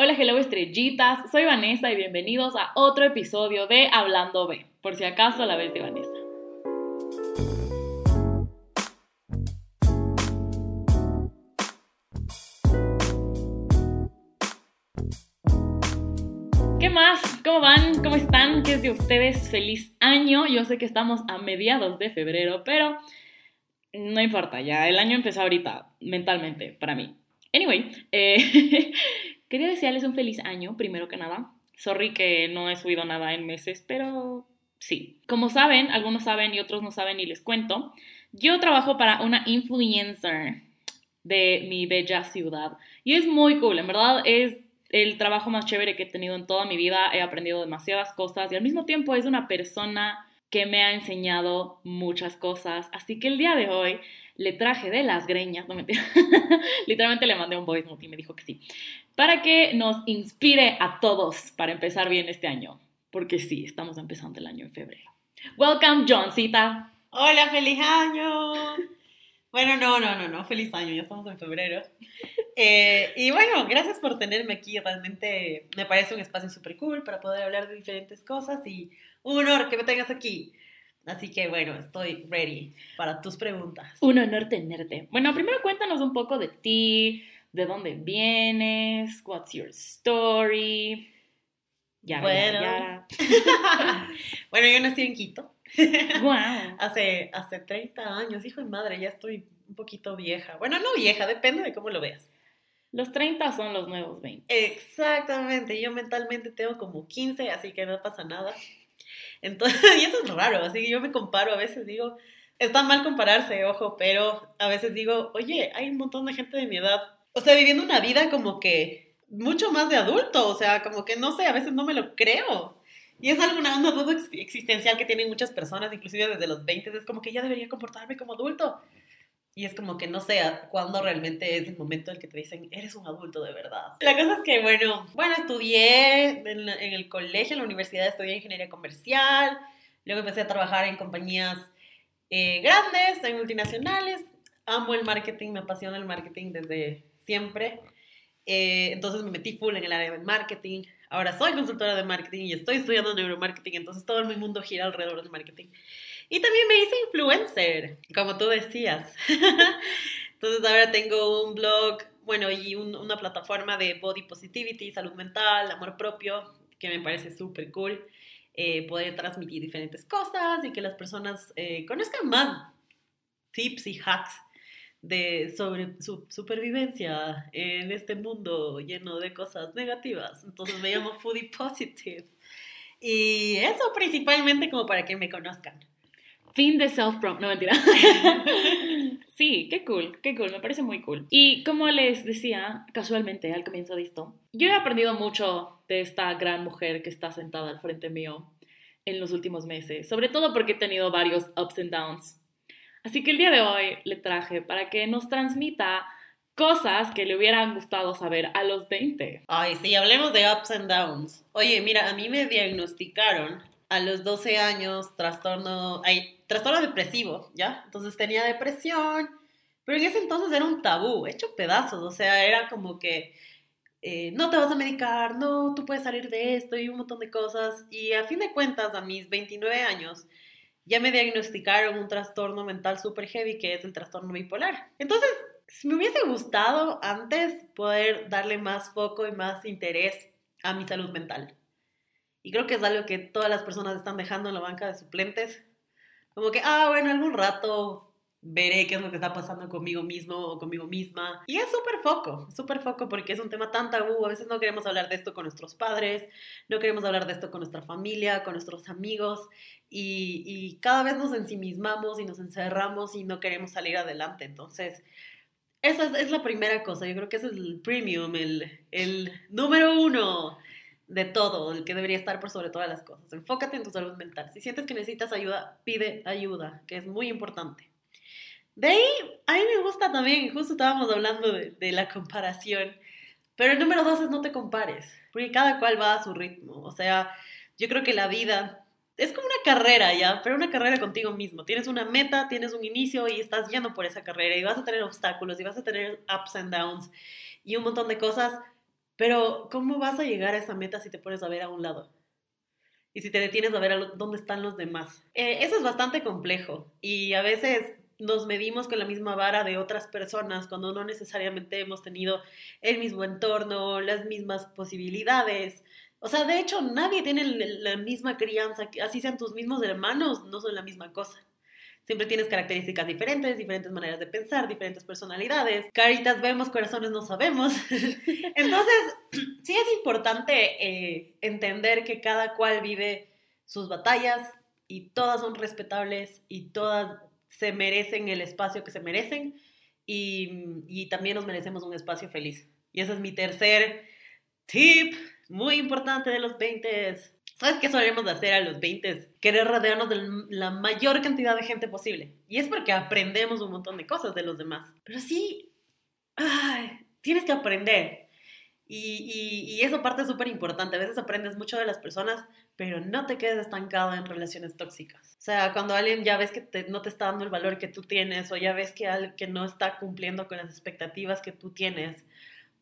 Hola, hello estrellitas, soy Vanessa y bienvenidos a otro episodio de Hablando B, por si acaso la vez de Vanessa. ¿Qué más? ¿Cómo van? ¿Cómo están? ¿Qué es de ustedes? Feliz año. Yo sé que estamos a mediados de febrero, pero no importa, ya el año empezó ahorita, mentalmente, para mí. Anyway, eh, quería desearles un feliz año, primero que nada. Sorry que no he subido nada en meses, pero sí. Como saben, algunos saben y otros no saben y les cuento, yo trabajo para una influencer de mi bella ciudad. Y es muy cool, en verdad es el trabajo más chévere que he tenido en toda mi vida, he aprendido demasiadas cosas y al mismo tiempo es una persona que me ha enseñado muchas cosas, así que el día de hoy le traje de las greñas, no mentira, literalmente le mandé un voice note y me dijo que sí, para que nos inspire a todos para empezar bien este año, porque sí, estamos empezando el año en febrero. Welcome, Johncita. Hola, feliz año. Bueno, no, no, no, no, feliz año, ya estamos en febrero. Eh, y bueno, gracias por tenerme aquí, realmente me parece un espacio súper cool para poder hablar de diferentes cosas y un honor que me tengas aquí. Así que bueno, estoy ready para tus preguntas. Un honor tenerte. Bueno, primero cuéntanos un poco de ti, de dónde vienes, what's your story. Ya, bueno. bueno, yo nací en Quito. Wow. hace, hace 30 años, hijo de madre, ya estoy un poquito vieja. Bueno, no vieja, depende de cómo lo veas. Los 30 son los nuevos 20. Exactamente, yo mentalmente tengo como 15, así que no pasa nada. Entonces, y eso es raro, así que yo me comparo, a veces digo, está mal compararse, ojo, pero a veces digo, oye, hay un montón de gente de mi edad, o sea, viviendo una vida como que mucho más de adulto, o sea, como que no sé, a veces no me lo creo. Y es alguna una duda existencial que tienen muchas personas, inclusive desde los 20, es como que ya debería comportarme como adulto. Y es como que no sé cuándo realmente es el momento en el que te dicen, eres un adulto de verdad. La cosa es que, bueno, bueno, estudié en, en el colegio, en la universidad, estudié ingeniería comercial, luego empecé a trabajar en compañías eh, grandes, en multinacionales. Amo el marketing, me apasiona el marketing desde siempre. Eh, entonces me metí full en el área del marketing. Ahora soy consultora de marketing y estoy estudiando neuromarketing, entonces todo mi mundo gira alrededor del marketing. Y también me hice influencer, como tú decías. Entonces ahora tengo un blog, bueno, y una plataforma de body positivity, salud mental, amor propio, que me parece súper cool. Eh, poder transmitir diferentes cosas y que las personas eh, conozcan más tips y hacks de sobre su supervivencia en este mundo lleno de cosas negativas. Entonces me llamo Foodie Positive. Y eso principalmente como para que me conozcan. Fin de self-prom, no mentira. sí, qué cool, qué cool, me parece muy cool. Y como les decía casualmente al comienzo de esto, yo he aprendido mucho de esta gran mujer que está sentada al frente mío en los últimos meses, sobre todo porque he tenido varios ups and downs. Así que el día de hoy le traje para que nos transmita cosas que le hubieran gustado saber a los 20. Ay, sí, hablemos de ups and downs. Oye, mira, a mí me diagnosticaron a los 12 años trastorno, ay, trastorno depresivo, ¿ya? Entonces tenía depresión, pero en ese entonces era un tabú, hecho pedazos, o sea, era como que eh, no te vas a medicar, no, tú puedes salir de esto y un montón de cosas. Y a fin de cuentas, a mis 29 años, ya me diagnosticaron un trastorno mental súper heavy que es el trastorno bipolar. Entonces, me hubiese gustado antes poder darle más foco y más interés a mi salud mental. Y creo que es algo que todas las personas están dejando en la banca de suplentes. Como que, ah, bueno, algún rato veré qué es lo que está pasando conmigo mismo o conmigo misma. Y es súper foco, súper foco porque es un tema tan tabú. A veces no queremos hablar de esto con nuestros padres, no queremos hablar de esto con nuestra familia, con nuestros amigos. Y, y cada vez nos ensimismamos y nos encerramos y no queremos salir adelante. Entonces, esa es, es la primera cosa. Yo creo que ese es el premium, el, el número uno de todo, el que debería estar por sobre todas las cosas. Enfócate en tu salud mental. Si sientes que necesitas ayuda, pide ayuda, que es muy importante. De ahí, a mí me gusta también, justo estábamos hablando de, la comparación, pero el número dos es no te compares, porque cada cual va a su ritmo. O sea, yo creo que la vida es como una carrera ya, pero una carrera contigo mismo. Tienes una meta, tienes un inicio y estás yendo por esa carrera y vas a tener obstáculos y vas a tener ups and downs y un montón de cosas Pero, ¿cómo vas a llegar a esa meta si te pones a ver a un lado? Y si te detienes a ver dónde están los demás. Eh, eso es bastante complejo y a veces nos medimos con la misma vara de otras personas cuando no necesariamente hemos tenido el mismo entorno, las mismas posibilidades. O sea, de hecho, nadie tiene la misma crianza, así sean tus mismos hermanos, no son la misma cosa. Siempre tienes características diferentes, diferentes maneras de pensar, diferentes personalidades. Caritas vemos, corazones no sabemos. Entonces, sí es importante eh, entender que cada cual vive sus batallas y todas son respetables y todas se merecen el espacio que se merecen y, también nos merecemos un espacio feliz. Y ese es mi tercer tip muy importante de los 20. ¿Sabes qué solemos hacer a los 20? Querer rodearnos de la mayor cantidad de gente posible. Y es porque aprendemos un montón de cosas de los demás. Pero sí, tienes que aprender. Y, y, y eso parte súper importante. A veces aprendes mucho de las personas, pero no te quedes estancado en relaciones tóxicas. O sea, cuando alguien ya ves que no te está dando el valor que tú tienes o ya ves que que no está cumpliendo con las expectativas que tú tienes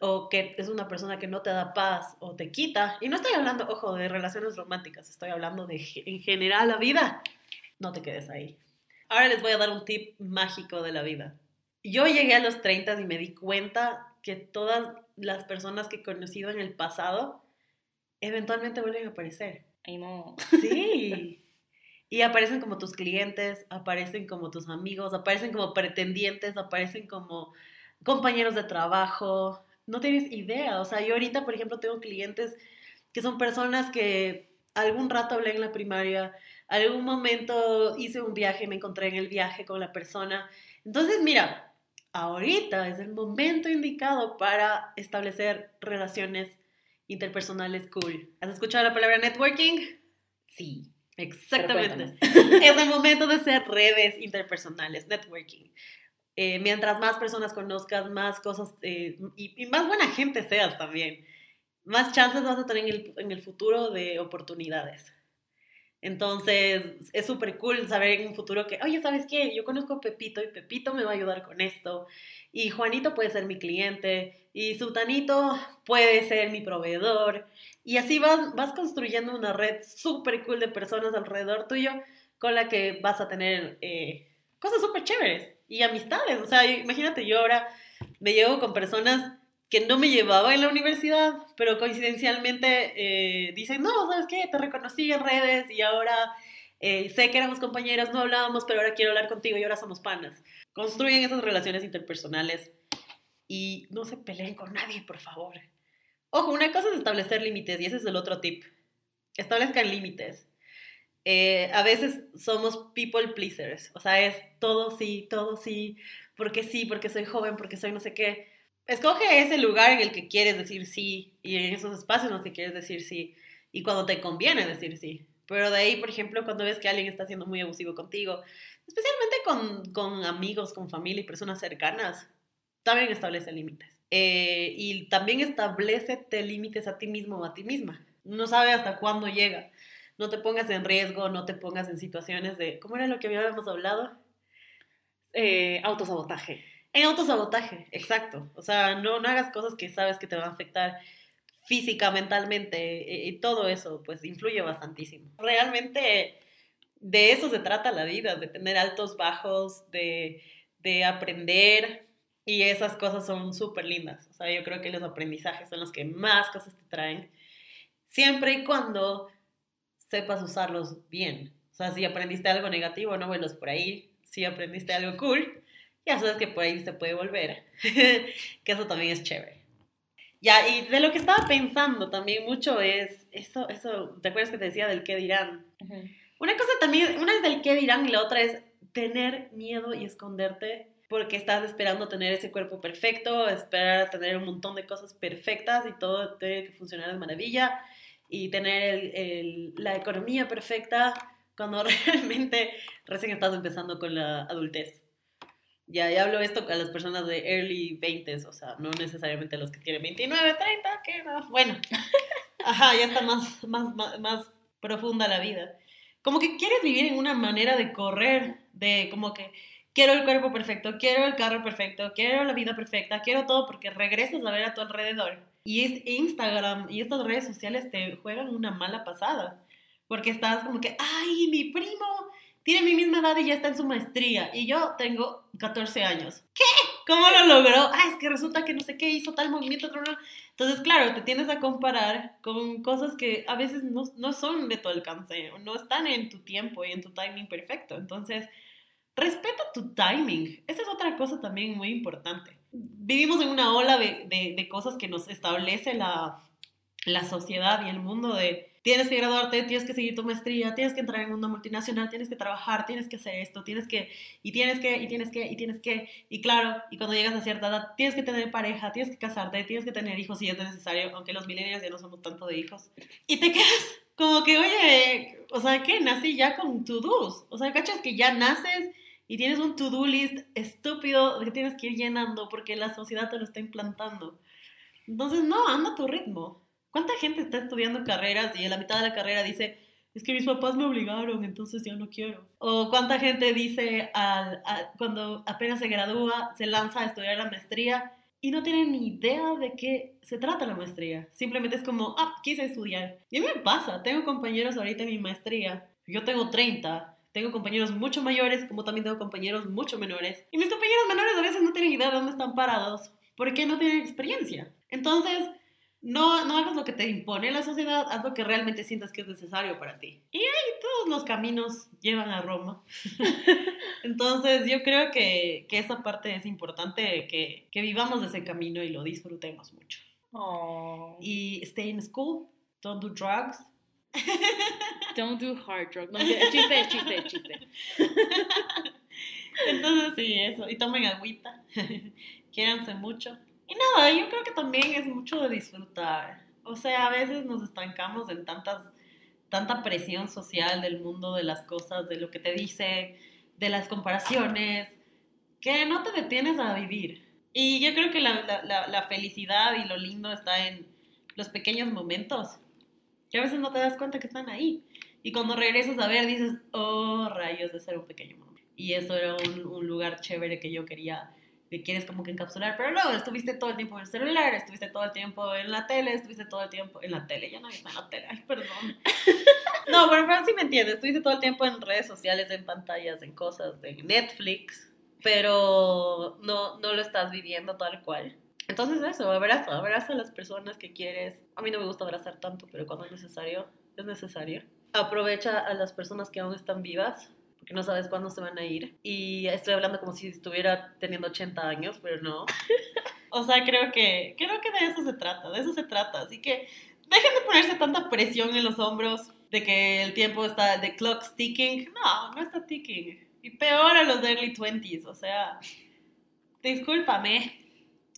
o que es una persona que no te da paz o te quita, y no estoy hablando, ojo, de relaciones románticas, estoy hablando de en general la vida, no te quedes ahí. Ahora les voy a dar un tip mágico de la vida. Yo llegué a los 30 y me di cuenta que todas las personas que he conocido en el pasado eventualmente vuelven a aparecer Ay, no. Sí. Y aparecen como tus clientes, aparecen como tus amigos, aparecen como pretendientes, aparecen como compañeros de trabajo. No tienes idea. O sea, yo ahorita, por ejemplo, tengo clientes que son personas que algún rato hablé en la primaria, algún momento hice un viaje y me encontré en el viaje con la persona. Entonces, mira, ahorita es el momento indicado para establecer relaciones interpersonales cool. ¿Has escuchado la palabra networking? Sí, exactamente. es el momento de hacer redes interpersonales, networking. Eh, mientras más personas conozcas, más cosas eh, y, más buena gente seas también, más chances vas a tener en el, futuro de oportunidades. Entonces, es súper cool saber en un futuro que, oye, ¿sabes qué? Yo conozco a Pepito y Pepito me va a ayudar con esto. Y Juanito puede ser mi cliente. Y Sultanito puede ser mi proveedor. Y así vas, vas construyendo una red súper cool de personas alrededor tuyo con la que vas a tener eh, cosas súper chéveres y amistades. O sea, imagínate, yo ahora me llevo con personas que no me llevaba en la universidad, pero coincidencialmente eh, dicen, no, ¿sabes qué? Te reconocí en redes y ahora eh, sé que éramos compañeras, no hablábamos, pero ahora quiero hablar contigo y ahora somos panas. Construyen esas relaciones interpersonales y no se peleen con nadie, por favor. Ojo, una cosa es establecer límites y ese es el otro tip. Establezcan límites. Eh, a veces somos people pleasers, o sea, es todo sí, todo sí, porque sí, porque soy joven, porque soy no sé qué escoge ese lugar en el que quieres decir sí y en esos espacios en los que quieres decir sí y cuando te conviene decir sí. Pero de ahí, por ejemplo, cuando ves que alguien está siendo muy abusivo contigo, especialmente con, con amigos, con familia y personas cercanas, también establece límites. Eh, y también establece límites a ti mismo o a ti misma. No sabe hasta cuándo llega. No te pongas en riesgo, no te pongas en situaciones de... ¿Cómo era lo que habíamos hablado? Eh, autosabotaje. En autosabotaje, exacto. O sea, no, no hagas cosas que sabes que te van a afectar física, mentalmente, y, todo eso, pues influye bastantísimo. Realmente de eso se trata la vida, de tener altos, bajos, de, de aprender, y esas cosas son súper lindas. O sea, yo creo que los aprendizajes son los que más cosas te traen, siempre y cuando sepas usarlos bien. O sea, si aprendiste algo negativo, no vuelos por ahí. Si aprendiste algo cool, ya sabes que por ahí se puede volver, que eso también es chévere. Ya, y de lo que estaba pensando también mucho es eso, eso, ¿te acuerdas que te decía del qué dirán? Una cosa también, una es del qué dirán y la otra es tener miedo y esconderte porque estás esperando tener ese cuerpo perfecto, esperar a tener un montón de cosas perfectas y todo tiene que funcionar de maravilla y tener el, la economía perfecta cuando realmente recién estás empezando con la adultez. Ya, ya hablo esto a las personas de early 20s, o sea, no necesariamente los que tienen 29, 30, que no. Bueno, ajá, ya está más, más, más, más profunda la vida. Como que quieres vivir en una manera de correr, de como que quiero el cuerpo perfecto, quiero el carro perfecto, quiero la vida perfecta, quiero todo porque regresas a ver a tu alrededor Y es Instagram y estas redes sociales te juegan una mala pasada. Porque estás como que, ay, mi primo tiene mi misma edad y ya está en su maestría. Y yo tengo 14 años. ¿Qué? ¿Cómo lo logró? Ah, es que resulta que no sé qué hizo tal movimiento. Entonces, claro, te tienes a comparar con cosas que a veces no, no son de tu alcance, no están en tu tiempo y en tu timing perfecto. Entonces, respeta tu timing. Esa es otra cosa también muy importante. Vivimos en una ola de, de, cosas que nos establece la, la sociedad y el mundo de tienes que graduarte, tienes que seguir tu maestría, tienes que entrar en una multinacional, tienes que trabajar, tienes que hacer esto, tienes que, y tienes que, y tienes que, y tienes que, y claro, y cuando llegas a cierta edad, tienes que tener pareja, tienes que casarte, tienes que tener hijos si es necesario, aunque los millennials ya no somos tanto de hijos. Y te quedas como que, oye, o sea, que nací ya con to-dos, o sea, cachas que ya naces y tienes un to-do list estúpido que tienes que ir llenando porque la sociedad te lo está implantando. Entonces, no, anda a tu ritmo. ¿Cuánta gente está estudiando carreras y en la mitad de la carrera dice, es que mis papás me obligaron, entonces yo no quiero? O cuánta gente dice, al, cuando apenas se gradúa, se lanza a estudiar la maestría y no tiene ni idea de qué se trata la maestría. Simplemente es como, ah, quise estudiar. Y a mí me pasa, tengo compañeros ahorita en mi maestría, yo tengo 30, tengo compañeros mucho mayores, como también tengo compañeros mucho menores. Y mis compañeros menores a veces no tienen idea de dónde están parados, porque no tienen experiencia. Entonces, no, no hagas lo que te impone la sociedad, haz lo que realmente sientas que es necesario para ti. Y ahí todos los caminos llevan a Roma. Entonces yo creo que, que, esa parte es importante, que, que, vivamos ese camino y lo disfrutemos mucho. Oh. Y stay in school, don't do drugs. Don't do hard drugs. No, chiste, chiste, chiste. Entonces sí, eso. Y tomen agüita. Quiéranse mucho. Y nada, yo creo que también es mucho de disfrutar. O sea, a veces nos estancamos en tantas, tanta presión social del mundo, de las cosas, de lo que te dice, de las comparaciones, que no te detienes a vivir. Y yo creo que la, la, la felicidad y lo lindo está en los pequeños momentos, que a veces no te das cuenta que están ahí. Y cuando regresas a ver, dices, oh, rayos, de ser un pequeño momento. Y eso era un, un lugar chévere que yo quería que quieres como que encapsular, pero no, estuviste todo el tiempo en el celular, estuviste todo el tiempo en la tele, estuviste todo el tiempo en la tele, ya no está en la tele, ay, perdón. No, pero, pero sí me entiendes, estuviste todo el tiempo en redes sociales, en pantallas, en cosas, de Netflix, pero no, no lo estás viviendo tal cual. Entonces eso, abraza, abraza a las personas que quieres. A mí no me gusta abrazar tanto, pero cuando es necesario, es necesario. Aprovecha a las personas que aún están vivas, porque no sabes cuándo se van a ir. Y estoy hablando como si estuviera teniendo 80 años, pero no. o sea, creo que, creo que de eso se trata, de eso se trata. Así que dejen de ponerse tanta presión en los hombros de que el tiempo está, de clock ticking. No, no está ticking. Y peor a los early 20s, o sea, discúlpame.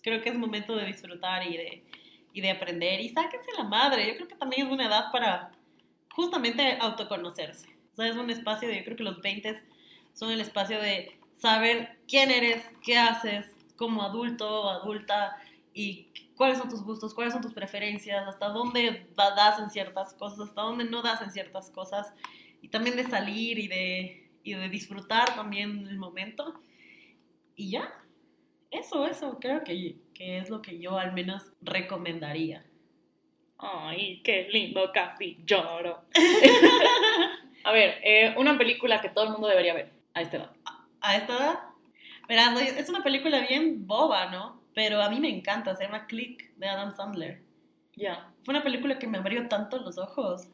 Creo que es momento de disfrutar y de, y de aprender. Y sáquense la madre. Yo creo que también es una edad para justamente autoconocerse. O sea, es un espacio de, yo creo que los 20 son el espacio de saber quién eres, qué haces como adulto o adulta y cuáles son tus gustos, cuáles son tus preferencias, hasta dónde das en ciertas cosas, hasta dónde no das en ciertas cosas. Y también de salir y de, y de disfrutar también el momento. Y ya, eso, eso, creo que, que es lo que yo al menos recomendaría. Ay, qué lindo, casi lloro. A ver, eh, una película que todo el mundo debería ver a esta edad. ¿A esta edad? Verás, es una película bien boba, ¿no? Pero a mí me encanta, se llama Click de Adam Sandler. Ya. Fue una película que me abrió tanto los ojos.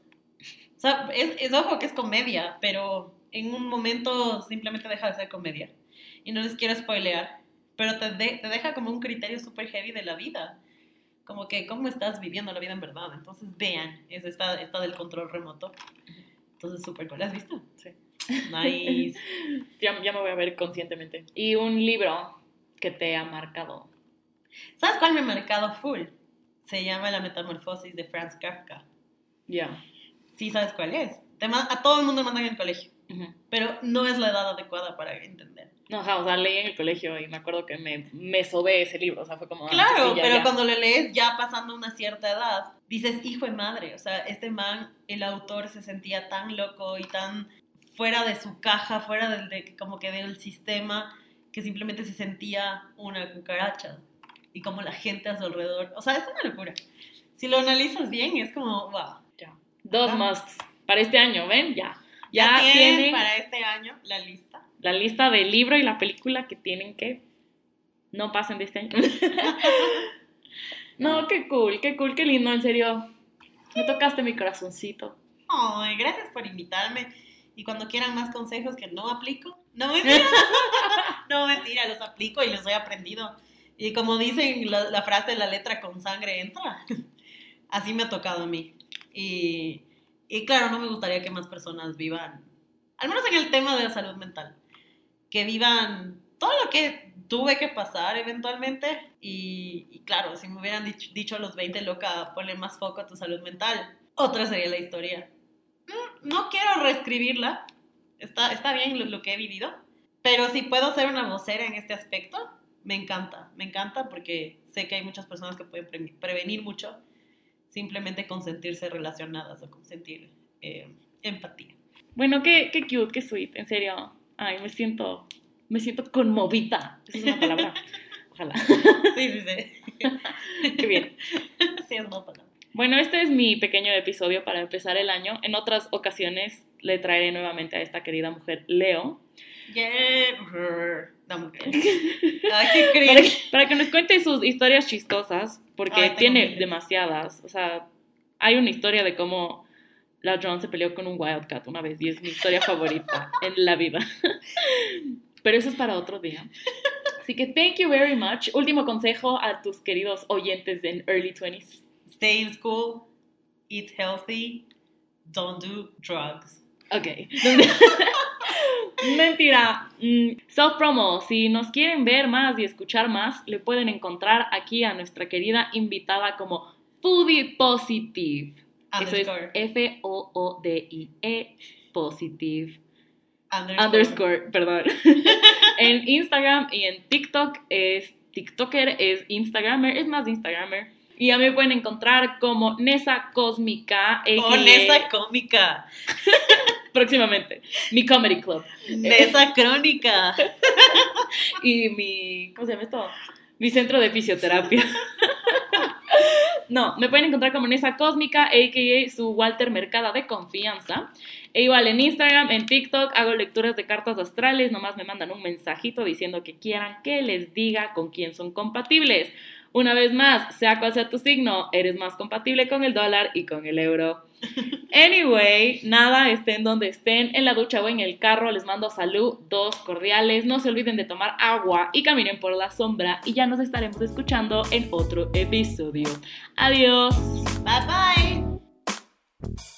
O sea, es, es, ojo que es comedia, pero en un momento simplemente deja de ser comedia. Y no les quiero spoilear, pero te, te deja como un criterio súper heavy de la vida. Como que cómo estás viviendo la vida en verdad. Entonces vean, es esta, esta del control remoto. Entonces, súper cool. ¿La has visto? Sí. Nice. ya, ya me voy a ver conscientemente. Y un libro que te ha marcado. ¿Sabes cuál me ha marcado full? Se llama La Metamorfosis de Franz Kafka. Ya. Sí, ¿sabes cuál es? Te a todo el mundo mandan en el colegio. Pero no es la edad adecuada para entender. No, o sea, leí en el colegio y me acuerdo que me, me sobé ese libro, o sea, fue como... Ah, claro, pero cuando lo lees ya pasando una cierta edad, dices, hijo de madre, o sea, este man, el autor se sentía tan loco y tan fuera de su caja, fuera del, de, como que del sistema, que simplemente se sentía una cucaracha. y como la gente a su alrededor. O sea, es una locura. Si lo analizas bien, es como, wow. Ya. Dos musts para este año, ¿ven? Ya. Ya, Ya tienen tienen para este año la lista. La lista del libro y la película que tienen que no pasen de este año. no, qué cool, qué cool, qué lindo, en serio. Me tocaste mi corazoncito. Ay, gracias por invitarme. Y cuando quieran más consejos que no aplico, no mentira, no mentira, los aplico y los he aprendido. Y como dicen la, la frase, la letra con sangre entra. Así me ha tocado a mí. Y, y claro, no me gustaría que más personas vivan, al menos en el tema de la salud mental, que vivan todo lo que tuve que pasar eventualmente. Y, claro, si me hubieran dicho, a los 20, loca, ponle más foco a tu salud mental, otra sería la historia. Mm, No quiero reescribirla, está, está bien lo, que he vivido, pero si puedo ser una vocera en este aspecto, me encanta, me encanta porque sé que hay muchas personas que pueden pre- prevenir mucho simplemente con sentirse relacionadas o con sentir eh, empatía. Bueno, qué, qué cute, qué sweet, en serio. Ay, me siento, me siento conmovida. Esa es una palabra. Ojalá. Sí, sí, sí. qué bien. Sí, es una palabra. Bueno, este es mi pequeño episodio para empezar el año. En otras ocasiones le traeré nuevamente a esta querida mujer, Leo, Yeah. La mujer. Ay, qué para que, para que nos cuente sus historias chistosas, porque Ay, tiene demasiadas. O sea, hay una historia de cómo la John se peleó con un Wildcat una vez y es mi historia favorita en la vida. Pero eso es para otro día. Así que thank you very much. Último consejo a tus queridos oyentes en early 20s. Stay in school, eat healthy, don't do drugs. Ok. Mentira. Mm, Self-promo. Si nos quieren ver más y escuchar más, le pueden encontrar aquí a nuestra querida invitada como Foodie Positive. Eso es Underscore. F-O-O-D-I-E Positive. Underscore. Underscore, perdón. en Instagram y en TikTok es TikToker, es Instagramer, es más Instagramer. Y a mí me pueden encontrar como Nessa Cósmica, Con aka esa cómica, próximamente, mi comedy club. esa crónica. y mi, ¿cómo se llama esto? Mi centro de fisioterapia. No, me pueden encontrar como Nessa Cósmica, a.k.a. su Walter Mercada de confianza. E igual en Instagram, en TikTok, hago lecturas de cartas astrales, nomás me mandan un mensajito diciendo que quieran que les diga con quién son compatibles. Una vez más, sea cual sea tu signo, eres más compatible con el dólar y con el euro. Anyway, nada, estén donde estén, en la ducha o en el carro, les mando salud, dos cordiales, no se olviden de tomar agua y caminen por la sombra y ya nos estaremos escuchando en otro episodio. Adiós. Bye bye.